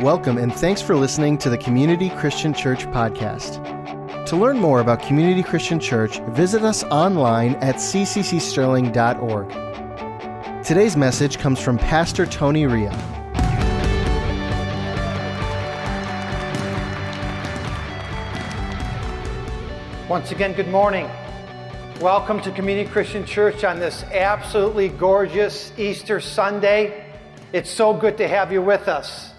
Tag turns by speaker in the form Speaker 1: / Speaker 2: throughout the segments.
Speaker 1: Welcome and thanks for listening to the Community Christian Church podcast. To learn more about Community Christian Church, visit us online at cccsterling.org. Today's message comes from Pastor Tony Ria.
Speaker 2: Once again, good morning. Welcome to Community Christian Church on this absolutely gorgeous Easter Sunday. It's so good to have you with us.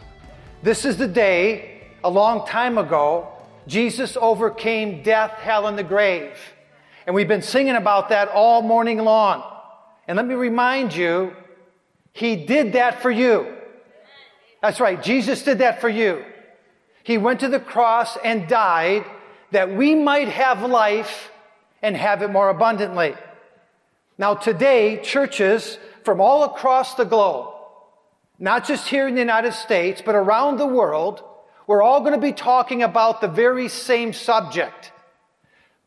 Speaker 2: This is the day, a long time ago, Jesus overcame death, hell, and the grave. And we've been singing about that all morning long. And let me remind you, He did that for you. That's right, Jesus did that for you. He went to the cross and died that we might have life and have it more abundantly. Now, today, churches from all across the globe not just here in the United States, but around the world, we're all going to be talking about the very same subject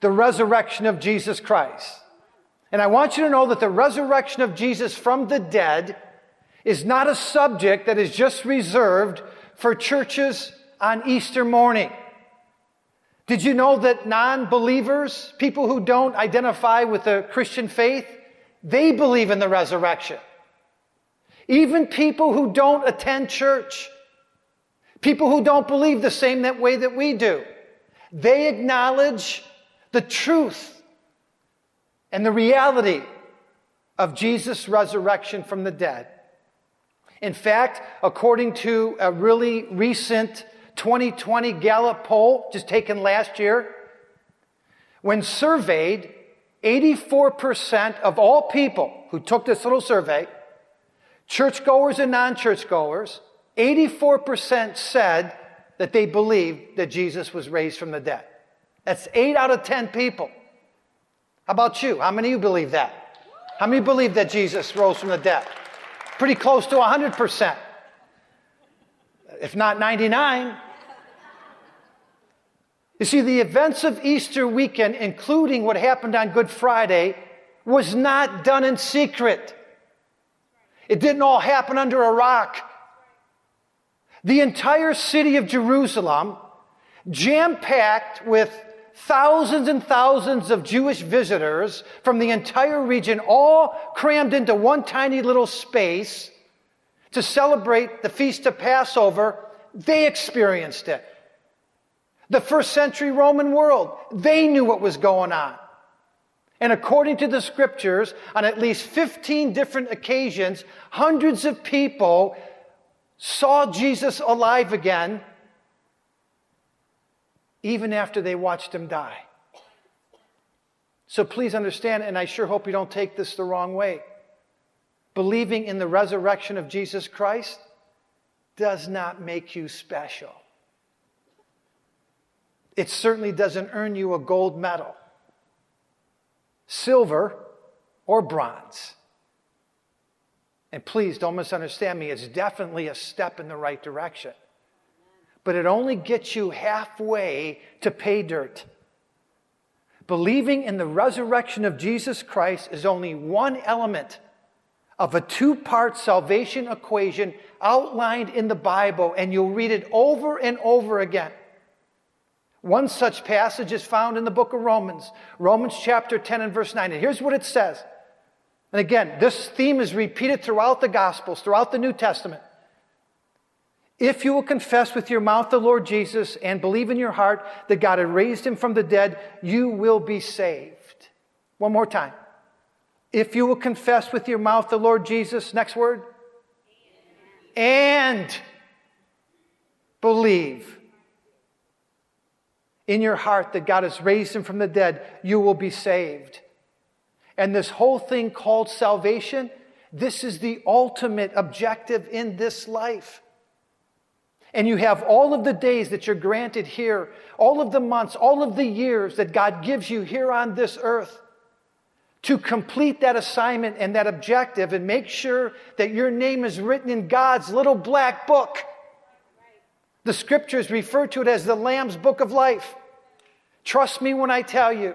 Speaker 2: the resurrection of Jesus Christ. And I want you to know that the resurrection of Jesus from the dead is not a subject that is just reserved for churches on Easter morning. Did you know that non believers, people who don't identify with the Christian faith, they believe in the resurrection? Even people who don't attend church, people who don't believe the same that way that we do, they acknowledge the truth and the reality of Jesus' resurrection from the dead. In fact, according to a really recent 2020 Gallup poll, just taken last year, when surveyed, 84% of all people who took this little survey churchgoers and non churchgoers, 84% said that they believed that Jesus was raised from the dead. That's 8 out of 10 people. How about you? How many of you believe that? How many believe that Jesus rose from the dead? Pretty close to 100%. If not 99. You see, the events of Easter weekend, including what happened on Good Friday, was not done in secret. It didn't all happen under a rock. The entire city of Jerusalem, jam packed with thousands and thousands of Jewish visitors from the entire region, all crammed into one tiny little space to celebrate the feast of Passover, they experienced it. The first century Roman world, they knew what was going on. And according to the scriptures, on at least 15 different occasions, hundreds of people saw Jesus alive again, even after they watched him die. So please understand, and I sure hope you don't take this the wrong way. Believing in the resurrection of Jesus Christ does not make you special. It certainly doesn't earn you a gold medal silver, or bronze. And please don't misunderstand me, it's definitely a step in the right direction. But it only gets you halfway to pay dirt. Believing in the resurrection of Jesus Christ is only one element of a two part salvation equation outlined in the Bible, and you'll read it over and over again. One such passage is found in the book of Romans, Romans chapter 10 and verse 9. And here's what it says. And again, this theme is repeated throughout the Gospels, throughout the New Testament. If you will confess with your mouth the Lord Jesus and believe in your heart that God had raised him from the dead, you will be saved. One more time. If you will confess with your mouth the Lord Jesus, next word, and believe in your heart that God has raised him from the dead, you will be saved. And this whole thing called salvation, this is the ultimate objective in this life. And you have all of the days that you're granted here, all of the months, all of the years that God gives you here on this earth to complete that assignment and that objective and make sure that your name is written in God's little black book. The scriptures refer to it as the Lamb's book of life. Trust me when I tell you,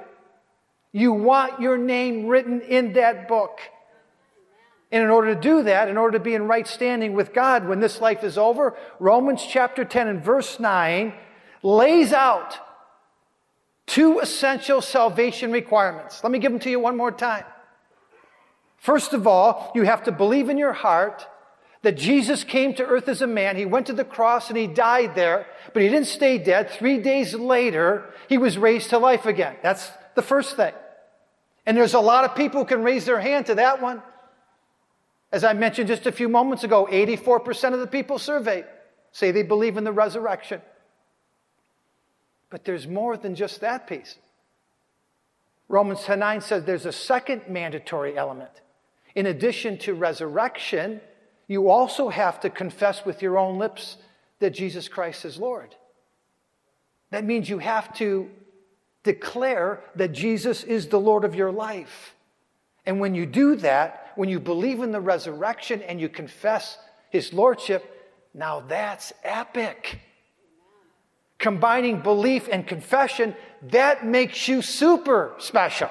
Speaker 2: you want your name written in that book. And in order to do that, in order to be in right standing with God when this life is over, Romans chapter 10 and verse 9 lays out two essential salvation requirements. Let me give them to you one more time. First of all, you have to believe in your heart that Jesus came to earth as a man. He went to the cross and he died there, but he didn't stay dead. Three days later, he was raised to life again. That's the first thing. And there's a lot of people who can raise their hand to that one. As I mentioned just a few moments ago, 84% of the people surveyed say they believe in the resurrection. But there's more than just that piece. Romans 10 9 says there's a second mandatory element. In addition to resurrection, you also have to confess with your own lips that Jesus Christ is Lord. That means you have to declare that Jesus is the Lord of your life. And when you do that, when you believe in the resurrection and you confess his lordship, now that's epic. Combining belief and confession, that makes you super special.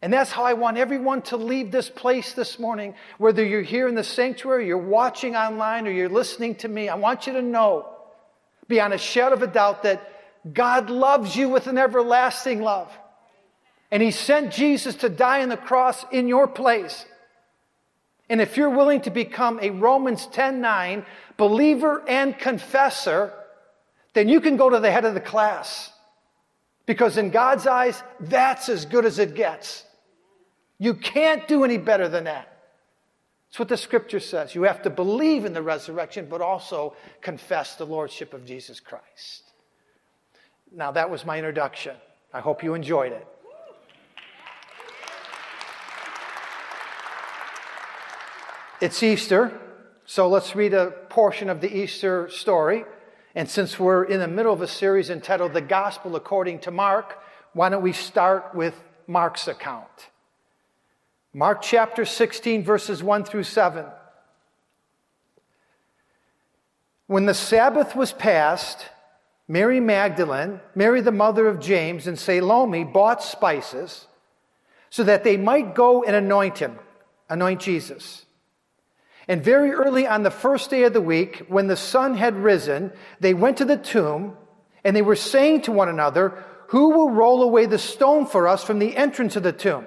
Speaker 2: And that's how I want everyone to leave this place this morning. Whether you're here in the sanctuary, you're watching online, or you're listening to me, I want you to know, beyond a shadow of a doubt, that God loves you with an everlasting love. And He sent Jesus to die on the cross in your place. And if you're willing to become a Romans 10 9 believer and confessor, then you can go to the head of the class. Because in God's eyes, that's as good as it gets. You can't do any better than that. That's what the scripture says. You have to believe in the resurrection, but also confess the lordship of Jesus Christ. Now, that was my introduction. I hope you enjoyed it. It's Easter, so let's read a portion of the Easter story. And since we're in the middle of a series entitled The Gospel According to Mark, why don't we start with Mark's account? Mark chapter 16, verses 1 through 7. When the Sabbath was passed, Mary Magdalene, Mary the mother of James, and Salome bought spices so that they might go and anoint him, anoint Jesus. And very early on the first day of the week, when the sun had risen, they went to the tomb and they were saying to one another, Who will roll away the stone for us from the entrance of the tomb?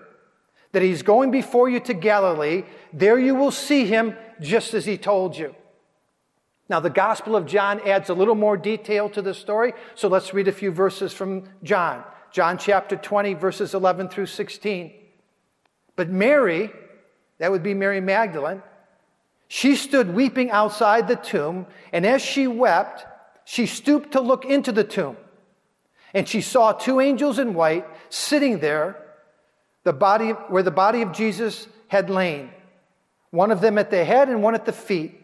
Speaker 2: that he's going before you to Galilee. There you will see him just as he told you. Now, the Gospel of John adds a little more detail to the story, so let's read a few verses from John. John chapter 20, verses 11 through 16. But Mary, that would be Mary Magdalene, she stood weeping outside the tomb, and as she wept, she stooped to look into the tomb. And she saw two angels in white sitting there the body, where the body of Jesus had lain, one of them at the head and one at the feet.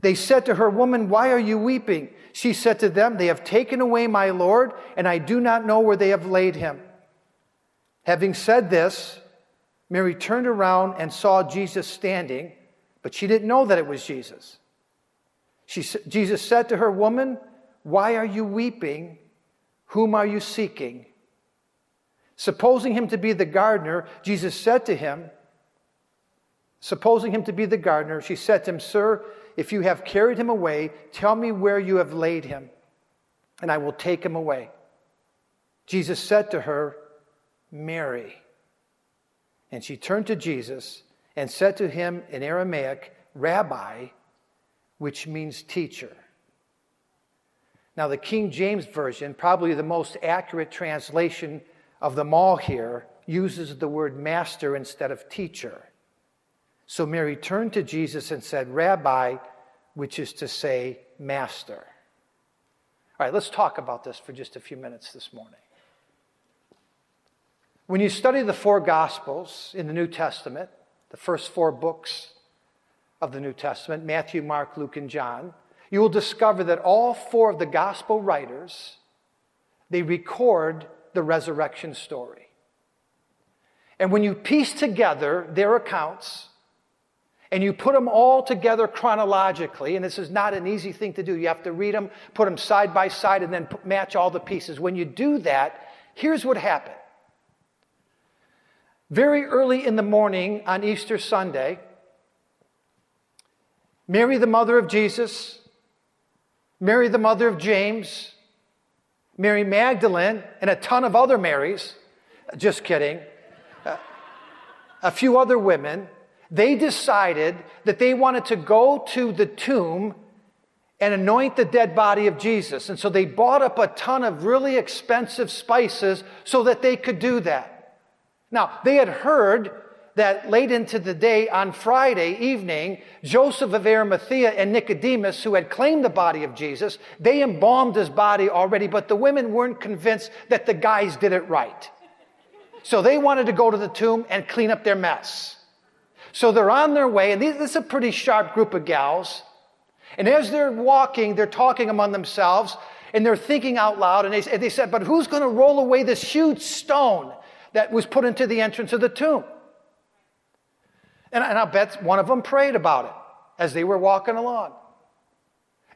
Speaker 2: They said to her, Woman, why are you weeping? She said to them, They have taken away my Lord, and I do not know where they have laid him. Having said this, Mary turned around and saw Jesus standing, but she didn't know that it was Jesus. She, Jesus said to her, Woman, why are you weeping? Whom are you seeking? Supposing him to be the gardener, Jesus said to him, Supposing him to be the gardener, she said to him, Sir, if you have carried him away, tell me where you have laid him, and I will take him away. Jesus said to her, Mary. And she turned to Jesus and said to him in Aramaic, Rabbi, which means teacher. Now, the King James Version, probably the most accurate translation of them all here uses the word master instead of teacher. So Mary turned to Jesus and said, Rabbi, which is to say, master. All right, let's talk about this for just a few minutes this morning. When you study the four Gospels in the New Testament, the first four books of the New Testament Matthew, Mark, Luke, and John you will discover that all four of the gospel writers they record the resurrection story. And when you piece together their accounts and you put them all together chronologically, and this is not an easy thing to do, you have to read them, put them side by side, and then match all the pieces. When you do that, here's what happened. Very early in the morning on Easter Sunday, Mary, the mother of Jesus, Mary, the mother of James, Mary Magdalene, and a ton of other Marys, just kidding, a few other women, they decided that they wanted to go to the tomb and anoint the dead body of Jesus. And so they bought up a ton of really expensive spices so that they could do that. Now, they had heard that late into the day on Friday evening, Joseph of Arimathea and Nicodemus, who had claimed the body of Jesus, they embalmed his body already, but the women weren't convinced that the guys did it right. So they wanted to go to the tomb and clean up their mess. So they're on their way, and this is a pretty sharp group of gals. And as they're walking, they're talking among themselves, and they're thinking out loud, and they, and they said, But who's going to roll away this huge stone that was put into the entrance of the tomb? And, and I'll bet one of them prayed about it as they were walking along.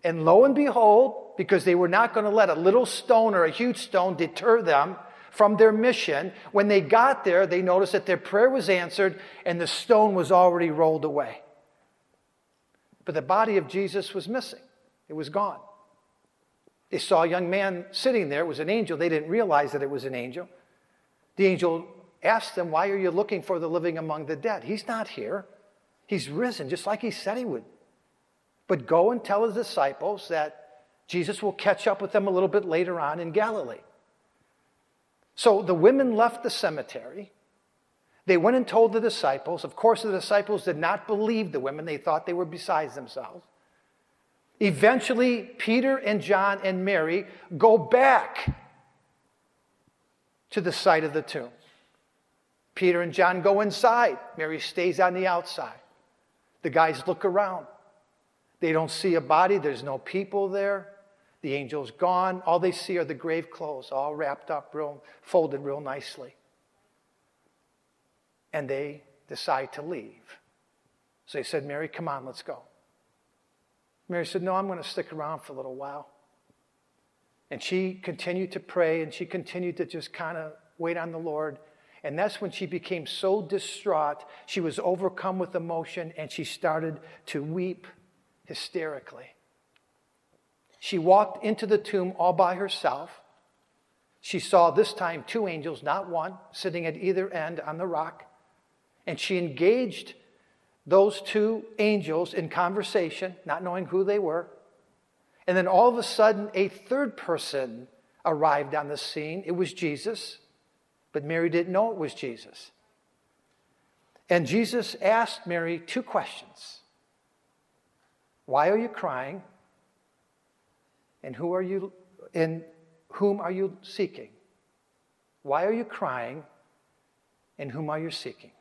Speaker 2: And lo and behold, because they were not going to let a little stone or a huge stone deter them from their mission, when they got there, they noticed that their prayer was answered and the stone was already rolled away. But the body of Jesus was missing, it was gone. They saw a young man sitting there. It was an angel. They didn't realize that it was an angel. The angel asked them, Why are you looking for the living among the dead? He's not here. He's risen, just like he said he would. But go and tell his disciples that Jesus will catch up with them a little bit later on in Galilee. So the women left the cemetery. They went and told the disciples. Of course, the disciples did not believe the women, they thought they were besides themselves. Eventually, Peter and John and Mary go back to the site of the tomb. Peter and John go inside. Mary stays on the outside. The guys look around. They don't see a body, there's no people there. The angel's gone. All they see are the grave clothes, all wrapped up, real, folded real nicely. And they decide to leave. So they said, Mary, come on, let's go. Mary said, No, I'm going to stick around for a little while. And she continued to pray and she continued to just kind of wait on the Lord. And that's when she became so distraught. She was overcome with emotion and she started to weep hysterically. She walked into the tomb all by herself. She saw this time two angels, not one, sitting at either end on the rock. And she engaged those two angels in conversation, not knowing who they were. And then all of a sudden, a third person arrived on the scene. It was Jesus. But Mary didn't know it was Jesus. And Jesus asked Mary two questions Why are you crying? And who are you and whom are you seeking? Why are you crying? And whom are you seeking?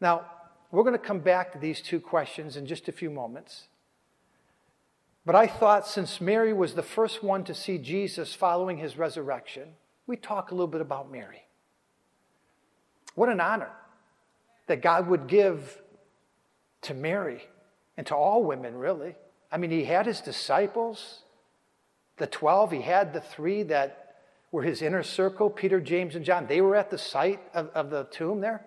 Speaker 2: Now, we're going to come back to these two questions in just a few moments. But I thought since Mary was the first one to see Jesus following his resurrection, we talk a little bit about Mary. What an honor that God would give to Mary and to all women, really. I mean, he had his disciples, the 12, he had the three that were his inner circle Peter, James, and John. They were at the site of, of the tomb there.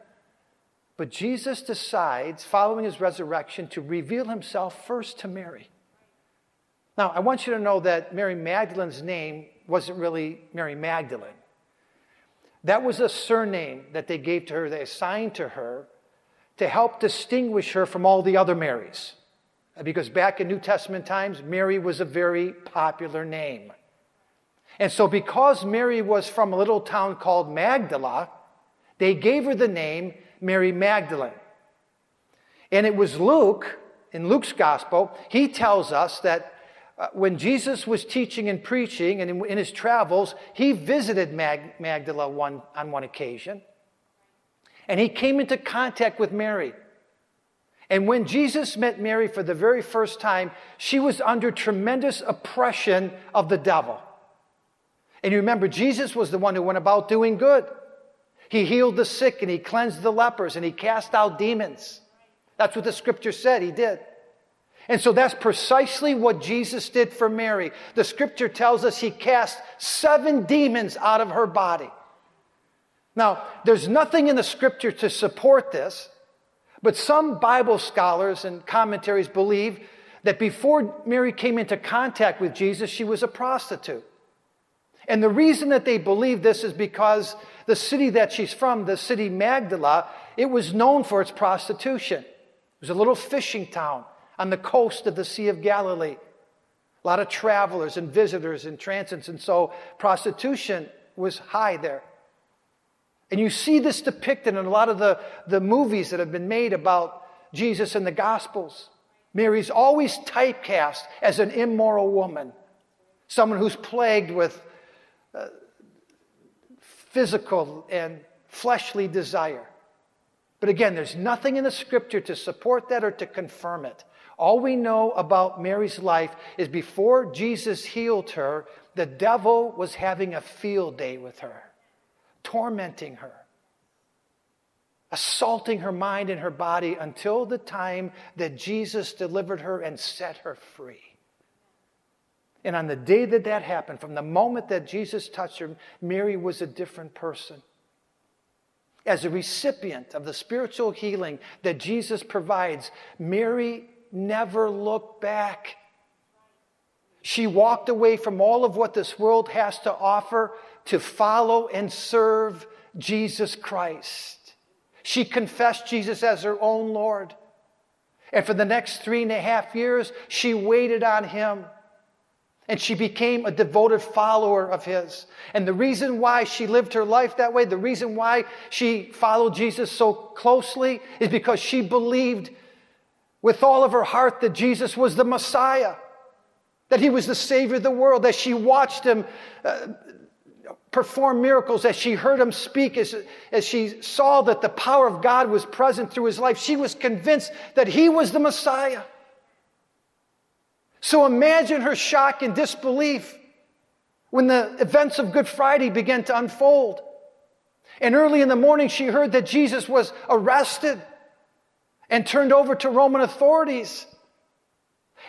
Speaker 2: But Jesus decides, following his resurrection, to reveal himself first to Mary. Now, I want you to know that Mary Magdalene's name wasn't really Mary Magdalene. That was a surname that they gave to her, they assigned to her to help distinguish her from all the other Marys. Because back in New Testament times, Mary was a very popular name. And so, because Mary was from a little town called Magdala, they gave her the name Mary Magdalene. And it was Luke, in Luke's gospel, he tells us that uh, Uh, when Jesus was teaching and preaching and in, in his travels, he visited Mag, Magdala one, on one occasion. And he came into contact with Mary. And when Jesus met Mary for the very first time, she was under tremendous oppression of the devil. And you remember, Jesus was the one who went about doing good. He healed the sick and he cleansed the lepers and he cast out demons. That's what the scripture said he did. And so that's precisely what Jesus did for Mary. The scripture tells us he cast seven demons out of her body. Now, there's nothing in the scripture to support this, but some Bible scholars and commentaries believe that before Mary came into contact with Jesus, she was a prostitute. And the reason that they believe this is because the city that she's from, the city Magdala, it was known for its prostitution. It was a little fishing town on the coast of the Sea of Galilee. A lot of travelers and visitors and transients, and so prostitution was high there. And you see this depicted in a lot of the, the movies that have been made about Jesus and the Gospels. Mary's always typecast as an immoral woman, someone who's plagued with uh, physical and fleshly desire. But again, there's nothing in the scripture to support that or to confirm it. All we know about Mary's life is before Jesus healed her, the devil was having a field day with her, tormenting her, assaulting her mind and her body until the time that Jesus delivered her and set her free. And on the day that that happened, from the moment that Jesus touched her, Mary was a different person. As a recipient of the spiritual healing that Jesus provides, Mary never looked back. She walked away from all of what this world has to offer to follow and serve Jesus Christ. She confessed Jesus as her own Lord. And for the next three and a half years, she waited on him. And she became a devoted follower of his. And the reason why she lived her life that way, the reason why she followed Jesus so closely, is because she believed with all of her heart that Jesus was the Messiah, that he was the Savior of the world, that she watched him uh, perform miracles, as she heard him speak, as, as she saw that the power of God was present through his life. She was convinced that he was the Messiah. So imagine her shock and disbelief when the events of Good Friday began to unfold. And early in the morning, she heard that Jesus was arrested and turned over to Roman authorities.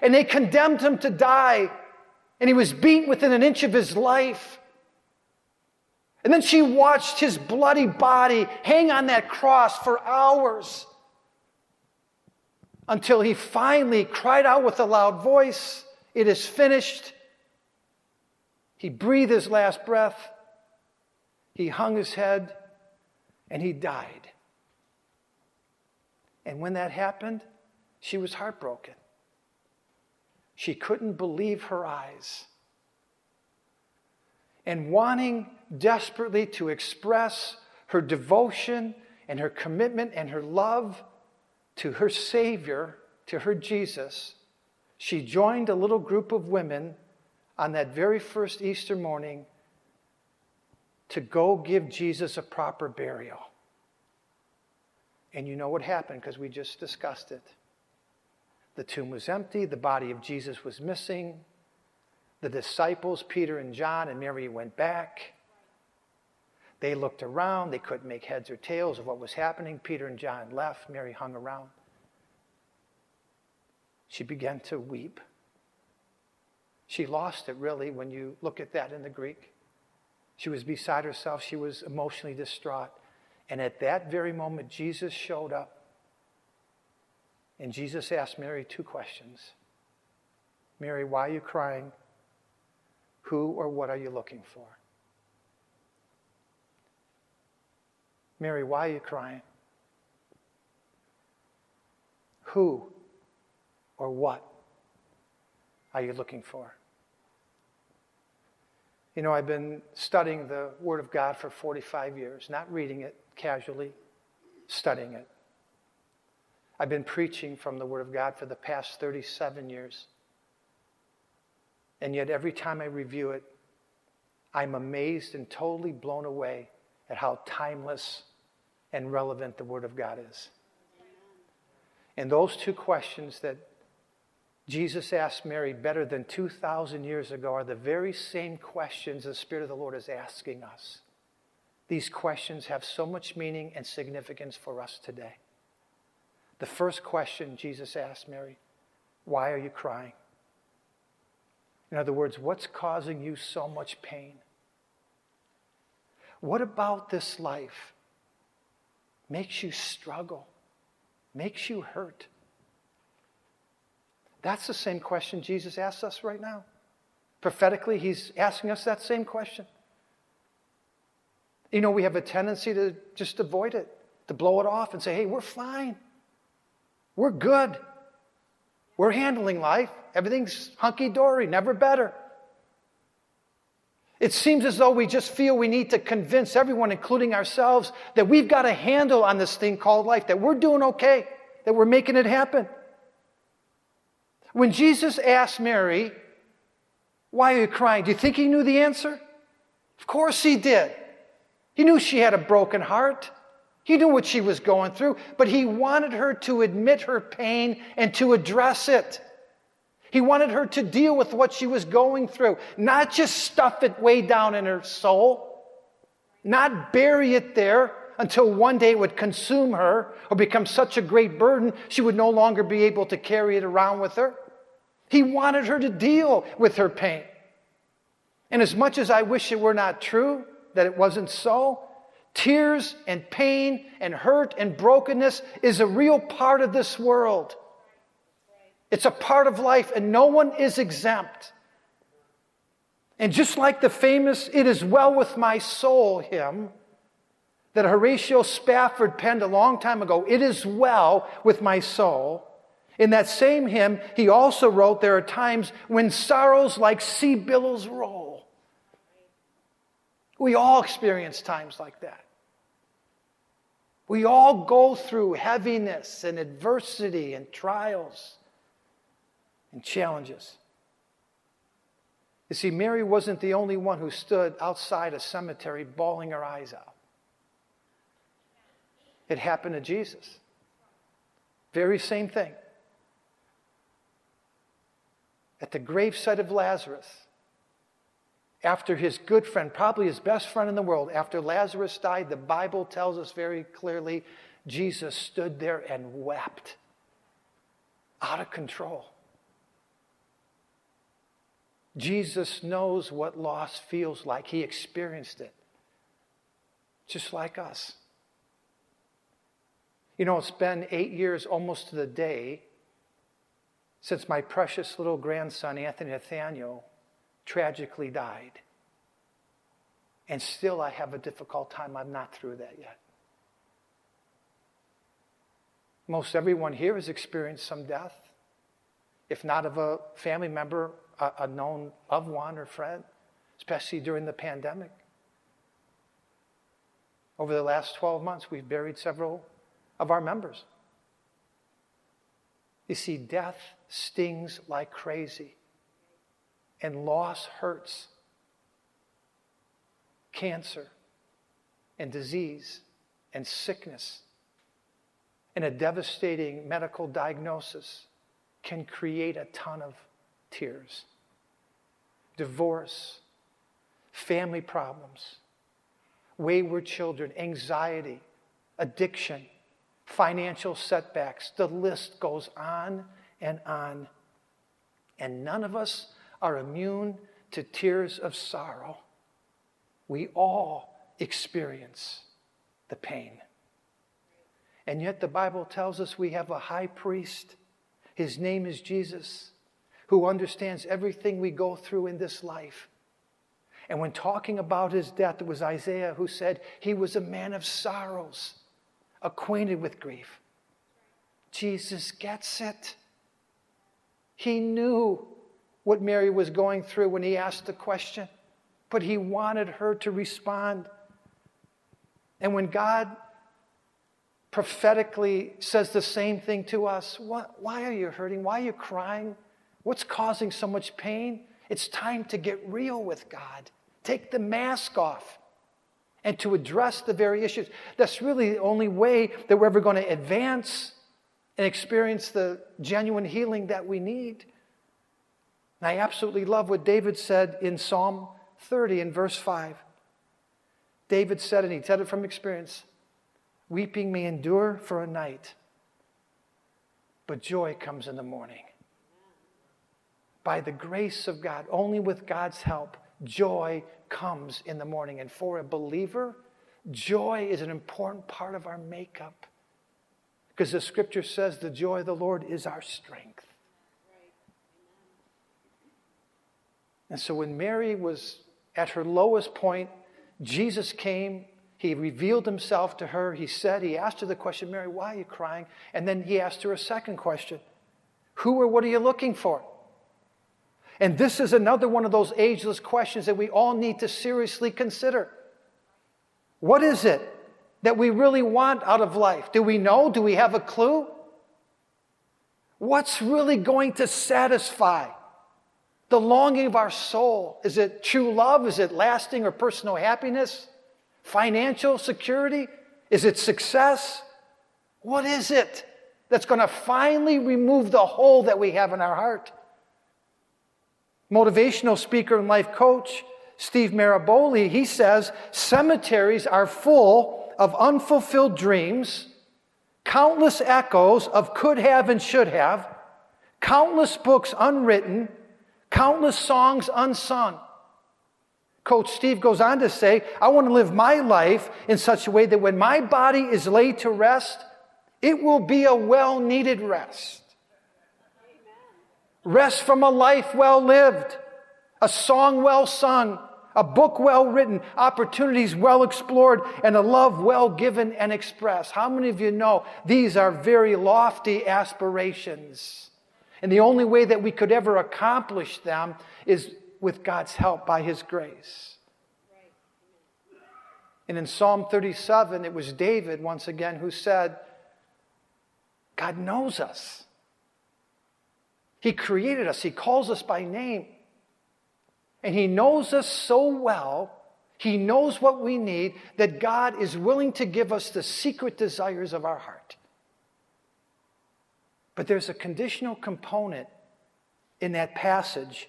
Speaker 2: And they condemned him to die. And he was beaten within an inch of his life. And then she watched his bloody body hang on that cross for hours until he finally cried out with a loud voice, It is finished. He breathed his last breath. He hung his head and he died. And when that happened, she was heartbroken. She couldn't believe her eyes. And wanting desperately to express her devotion and her commitment and her love to her Savior, to her Jesus, she joined a little group of women on that very first Easter morning to go give Jesus a proper burial. And you know what happened because we just discussed it. The tomb was empty, the body of Jesus was missing. The disciples, Peter and John and Mary, went back. They looked around, they couldn't make heads or tails of what was happening. Peter and John left, Mary hung around. She began to weep. She lost it, really, when you look at that in the Greek. She was beside herself, she was emotionally distraught. And at that very moment, Jesus showed up. And Jesus asked Mary two questions Mary, why are you crying? Who or what are you looking for? Mary, why are you crying? Who or what are you looking for? You know, I've been studying the Word of God for 45 years, not reading it, casually studying it. I've been preaching from the Word of God for the past 37 years. And yet, every time I review it, I'm amazed and totally blown away at how timeless and relevant the Word of God is. And those two questions that Jesus asked Mary better than 2,000 years ago are the very same questions the Spirit of the Lord is asking us. These questions have so much meaning and significance for us today. The first question Jesus asked Mary why are you crying? In other words, what's causing you so much pain? What about this life makes you struggle, makes you hurt? That's the same question Jesus asks us right now. Prophetically, he's asking us that same question. You know, we have a tendency to just avoid it, to blow it off and say, hey, we're fine. We're good. We're handling life. Everything's hunky dory, never better. It seems as though we just feel we need to convince everyone, including ourselves, that we've got a handle on this thing called life, that we're doing okay, that we're making it happen. When Jesus asked Mary, Why are you crying? Do you think he knew the answer? Of course he did. He knew she had a broken heart. He knew what she was going through, but he wanted her to admit her pain and to address it. He wanted her to deal with what she was going through, not just stuff it way down in her soul, not bury it there until one day it would consume her or become such a great burden she would no longer be able to carry it around with her. He wanted her to deal with her pain. And as much as I wish it were not true, that it wasn't so, tears and pain and hurt and brokenness is a real part of this world. It's a part of life, and no one is exempt. And just like the famous It Is Well With My Soul hymn that Horatio Spafford penned a long time ago, It Is Well With My Soul, in that same hymn, he also wrote, There are times when sorrows like sea billows roll. We all experience times like that. We all go through heaviness and adversity and trials and challenges. You see, Mary wasn't the only one who stood outside a cemetery bawling her eyes out. It happened to Jesus. Very same thing at the gravesite of Lazarus, after his good friend, probably his best friend in the world, after Lazarus died, the Bible tells us very clearly Jesus stood there and wept out of control. Jesus knows what loss feels like. He experienced it, just like us. You know, it's been eight years almost to the day since my precious little grandson, Anthony Nathaniel, tragically died. And still, I have a difficult time. I'm not through that yet. Most everyone here has experienced some death, if not of a family member, a, a known loved one or friend, especially during the pandemic. Over the last 12 months, we've buried several of our members. You see, death stings like crazy, and loss hurts. Cancer and disease and sickness and a devastating medical diagnosis can create a ton of tears. Divorce, family problems, wayward children, anxiety, addiction, financial setbacks. The list goes on and on. And none of us are immune to tears of sorrow. We all experience the pain. And yet the Bible tells us we have a high priest. His name is Jesus, who understands everything we go through in this life. And when talking about his death, it was Isaiah who said he was a man of sorrows acquainted with grief. Jesus gets it. He knew what Mary was going through when he asked the question, but he wanted her to respond. And when God prophetically says the same thing to us, what, why are you hurting? Why are you crying? What's causing so much pain? It's time to get real with God. Take the mask off and to address the very issues. That's really the only way that we're ever going to advance and experience the genuine healing that we need. And I absolutely love what David said in Psalm 30 in verse 5. David said, and he said it from experience weeping may endure for a night, but joy comes in the morning. By the grace of God, only with God's help, joy comes in the morning. And for a believer, joy is an important part of our makeup. Because the scripture says the joy of the Lord is our strength. And so when Mary was at her lowest point, Jesus came. He revealed himself to her. He said, He asked her the question, Mary, why are you crying? And then he asked her a second question Who or what are you looking for? And this is another one of those ageless questions that we all need to seriously consider. What is it that we really want out of life? Do we know? Do we have a clue? What's really going to satisfy the longing of our soul? Is it true love? Is it lasting or personal happiness? Financial security? Is it success? What is it that's going to finally remove the hole that we have in our heart? Motivational speaker and life coach Steve Maraboli, he says cemeteries are full of unfulfilled dreams, countless echoes of could have and should have, countless books unwritten, countless songs unsung. Coach Steve goes on to say, I want to live my life in such a way that when my body is laid to rest, it will be a well needed rest. Rest from a life well lived, a song well sung, a book well written, opportunities well explored, and a love well given and expressed. How many of you know these are very lofty aspirations? And the only way that we could ever accomplish them is with God's help by His grace. And in Psalm 37, it was David, once again, who said, God knows us. He created us, He calls us by name. And He knows us so well, He knows what we need, that God is willing to give us the secret desires of our heart. But there's a conditional component in that passage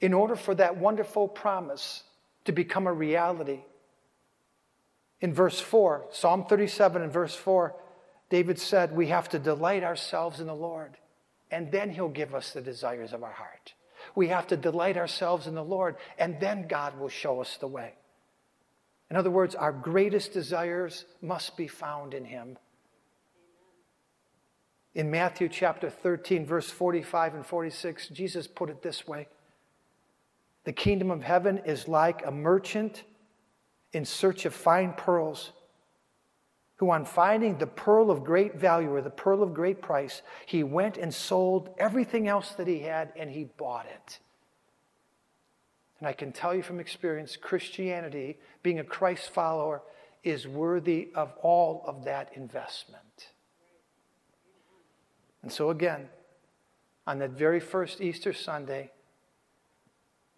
Speaker 2: in order for that wonderful promise to become a reality. In verse 4, Psalm 37 and verse 4, David said, We have to delight ourselves in the Lord, and then He'll give us the desires of our heart. We have to delight ourselves in the Lord, and then God will show us the way. In other words, our greatest desires must be found in Him. In Matthew chapter 13, verse 45 and 46, Jesus put it this way The kingdom of heaven is like a merchant in search of fine pearls who, on finding the pearl of great value or the pearl of great price, he went and sold everything else that he had and he bought it. And I can tell you from experience, Christianity, being a Christ follower, is worthy of all of that investment. And so, again, on that very first Easter Sunday,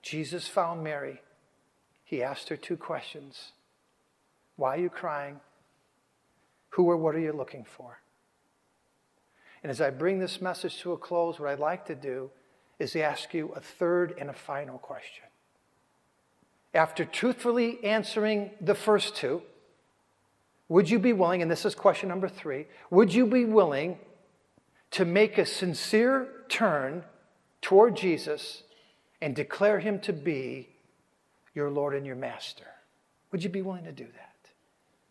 Speaker 2: Jesus found Mary. He asked her two questions Why are you crying? Who or what are you looking for? And as I bring this message to a close, what I'd like to do is ask you a third and a final question. After truthfully answering the first two, would you be willing, and this is question number three, would you be willing to make a sincere turn toward Jesus and declare him to be your Lord and your Master? Would you be willing to do that?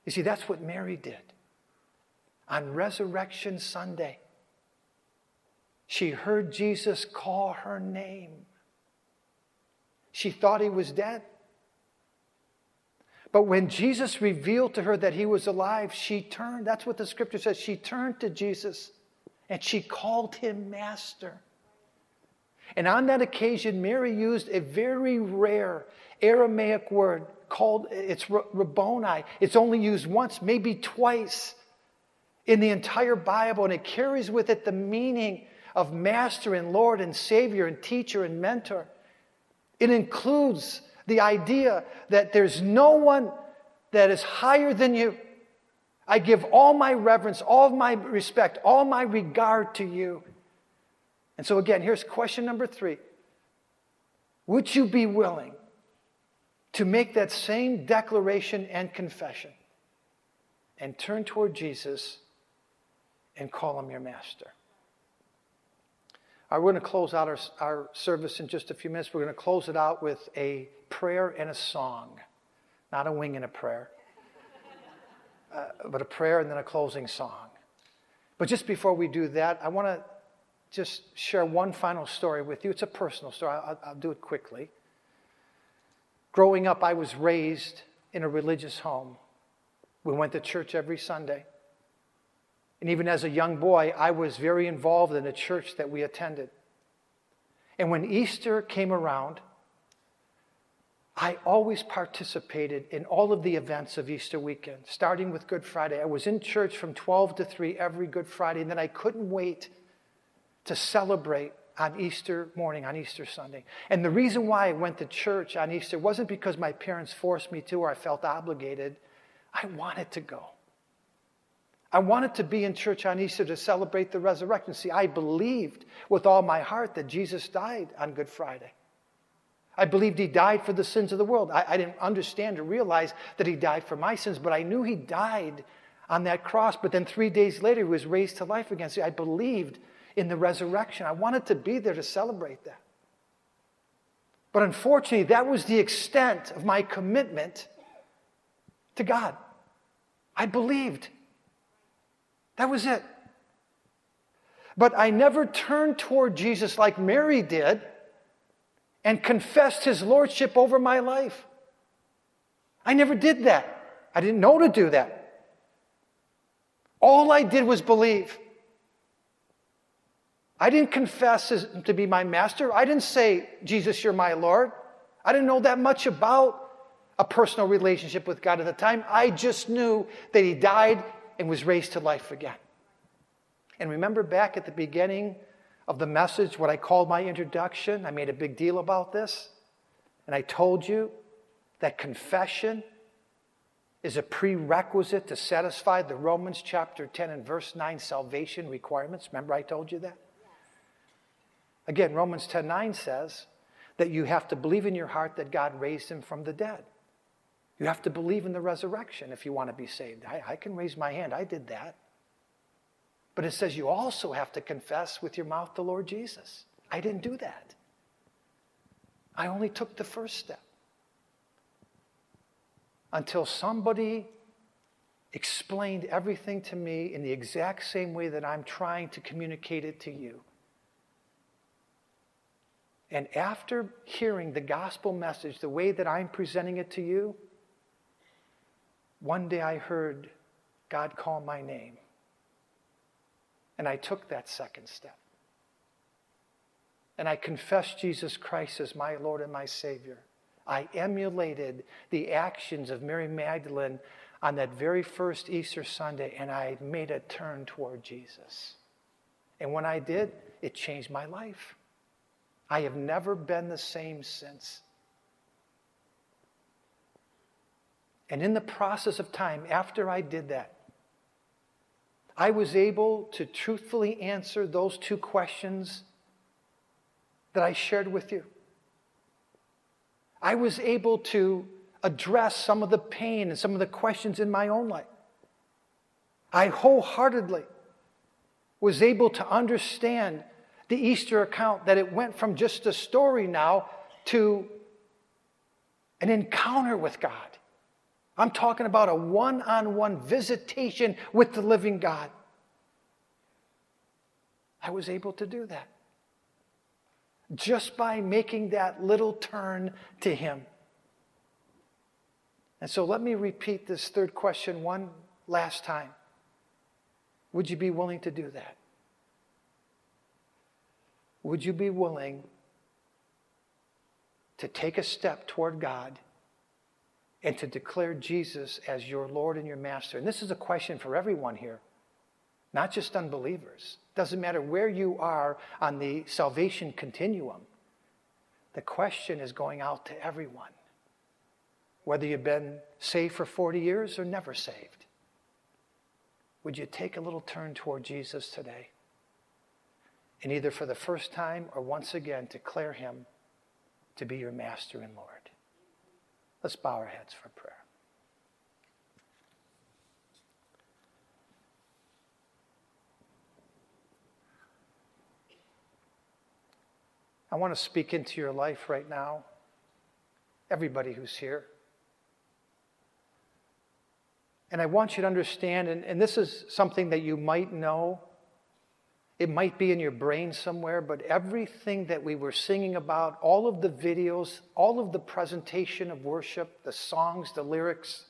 Speaker 2: You see, that's what Mary did on Resurrection Sunday. She heard Jesus call her name. She thought he was dead. But when Jesus revealed to her that he was alive, she turned. That's what the scripture says. She turned to Jesus and she called him Master. And on that occasion, Mary used a very rare Aramaic word called, it's Rabboni. It's only used once, maybe twice in the entire Bible, and it carries with it the meaning of master and Lord and Savior and teacher and mentor. It includes the idea that there's no one that is higher than you, I give all my reverence, all my respect, all my regard to you. And so, again, here's question number three Would you be willing to make that same declaration and confession and turn toward Jesus and call him your master? Right, we're going to close out our, our service in just a few minutes. We're going to close it out with a prayer and a song, not a wing and a prayer, uh, but a prayer and then a closing song. But just before we do that, I want to just share one final story with you. It's a personal story, I'll, I'll do it quickly. Growing up, I was raised in a religious home. We went to church every Sunday. And even as a young boy, I was very involved in a church that we attended. And when Easter came around, I always participated in all of the events of Easter weekend, starting with Good Friday. I was in church from 12 to 3 every Good Friday, and then I couldn't wait to celebrate on Easter morning, on Easter Sunday. And the reason why I went to church on Easter wasn't because my parents forced me to or I felt obligated. I wanted to go. I wanted to be in church on Easter to celebrate the resurrection. See, I believed with all my heart that Jesus died on Good Friday. I believed he died for the sins of the world. I, I, didn't understand or realize that he died for my sins, but I knew he died on that cross. But then three days later, he was raised to life again. See, I believed in the resurrection. I wanted to be there to celebrate that. But unfortunately, that was the extent of my commitment to God. I believed. That was it. But I never turned toward Jesus like Mary did and confessed his lordship over my life. I never did that. I didn't know to do that. All I did was believe. I didn't confess to be my master. I didn't say, Jesus, you're my Lord. I didn't know that much about a personal relationship with God at the time. I just knew that He died and was raised to life again. And remember back at the beginning of the message, what I called my introduction? I made a big deal about this. And I told you that confession is a prerequisite to satisfy the Romans chapter 10 and verse 9 salvation requirements. Remember, I told you that? Again, Romans 10 9 says that you have to believe in your heart that God raised him from the dead. You have to believe in the resurrection if you want to be saved. I, I can raise my hand, I did that. But it says you also have to confess with your mouth the Lord Jesus. I didn't do that. I only took the first step until somebody explained everything to me in the exact same way that I'm trying to communicate it to you. And after hearing the gospel message the way that I'm presenting it to you, one day I heard God call my name. And I took that second step. And I confessed Jesus Christ as my Lord and my Savior. I emulated the actions of Mary Magdalene on that very first Easter Sunday, and I made a turn toward Jesus. And when I did, it changed my life. I have never been the same since. And in the process of time, after I did that, I was able to truthfully answer those two questions that I shared with you. I was able to address some of the pain and some of the questions in my own life. I wholeheartedly was able to understand the Easter account that it went from just a story now to an encounter with God. I'm talking about a one on one visitation with the living God. I was able to do that just by making that little turn to Him. And so let me repeat this third question one last time. Would you be willing to do that? Would you be willing to take a step toward God? And to declare Jesus as your Lord and your Master. And this is a question for everyone here, not just unbelievers. Doesn't matter where you are on the salvation continuum. The question is going out to everyone, whether you've been saved for 40 years or never saved. would you take a little turn toward Jesus today? And either for the first time or once again declare him to be your master and Lord. Let's bow our heads for prayer. I want to speak into your life right now, everybody who's here. And I want you to understand, and, and this is something that you might know. It might be in your brain somewhere, but everything that we were singing about, all of the videos, all of the presentation of worship, the songs, the lyrics,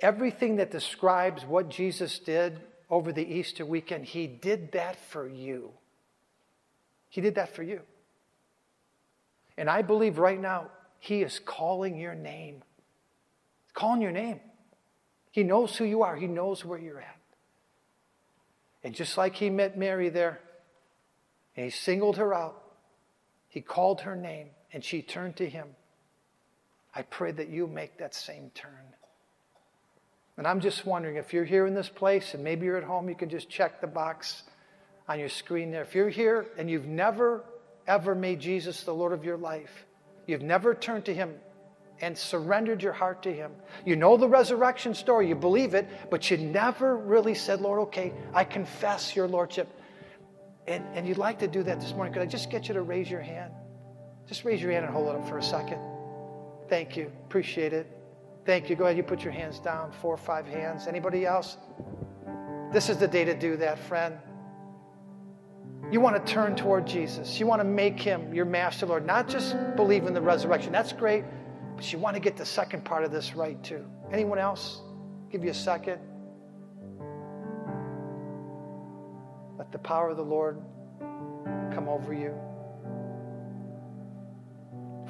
Speaker 2: everything that describes what Jesus did over the Easter weekend, he did that for you. He did that for you. And I believe right now, he is calling your name. calling your name. He knows who you are, He knows where you're at. And just like He met Mary there, and He singled her out, He called her name, and she turned to Him. I pray that you make that same turn. And I'm just wondering if you're here in this place, and maybe you're at home, you can just check the box on your screen there. If you're here and you've never, ever made Jesus the Lord of your life, you've never turned to Him and surrendered your heart to Him. You know the resurrection story, you believe it, but you never really said, Lord, okay, I confess your Lordship. And, and you'd like to do that this morning. Could I just get you to raise your hand? Just raise your hand and hold it up for a second. Thank you. Appreciate it. Thank you. Go ahead, you put your hands down, four or five hands. Anybody else? This is the day to do that, friend. You want to turn toward Jesus. You want to make him your master, Lord. Not just believe in the resurrection. That's great. You want to get the second part of this right too. Anyone else? Give you a second. Let the power of the Lord come over you.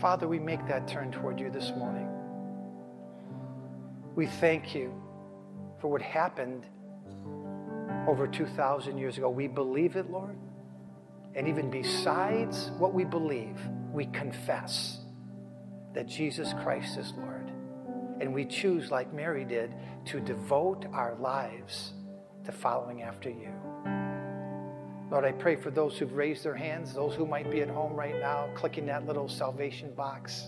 Speaker 2: Father, we make that turn toward you this morning. We thank you for what happened over 2,000 years ago. We believe it, Lord. And even besides what we believe, we confess that Jesus Christ is Lord. And we choose, like Mary did, to devote our lives to following after you. Lord, I pray for those who've raised their hands, those who might be at home right now, clicking that little salvation box.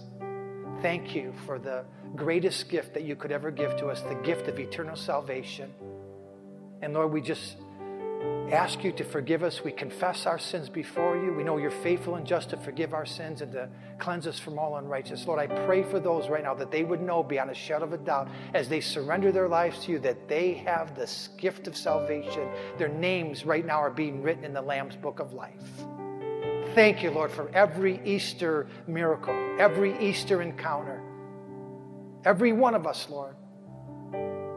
Speaker 2: Thank you for the greatest gift that you could ever give to us, the gift of eternal salvation. And Lord, we just ask you to forgive us. We confess our sins before you. We know you're faithful and just to forgive our sins and to cleanse us from all unrighteousness. Lord, I pray for those right now that they would know beyond a shadow of a doubt as they surrender their lives to you that they have this gift of salvation. Their names right now are being written in the Lamb's book of life. Thank you, Lord, for every Easter miracle, every Easter encounter. Every one of us, Lord,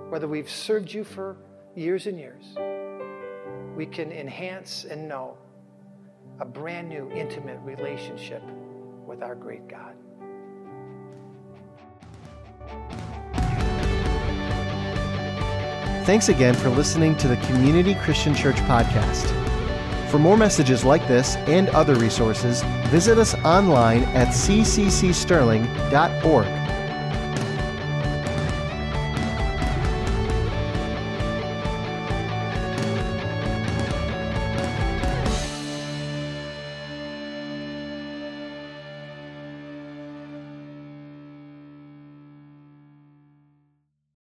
Speaker 2: whether we've served you for years and years we can enhance and know a brand new intimate relationship with our great God.
Speaker 1: Thanks again for listening to the Community Christian Church podcast. For more messages like this and other resources, visit us online at cccsterling.org.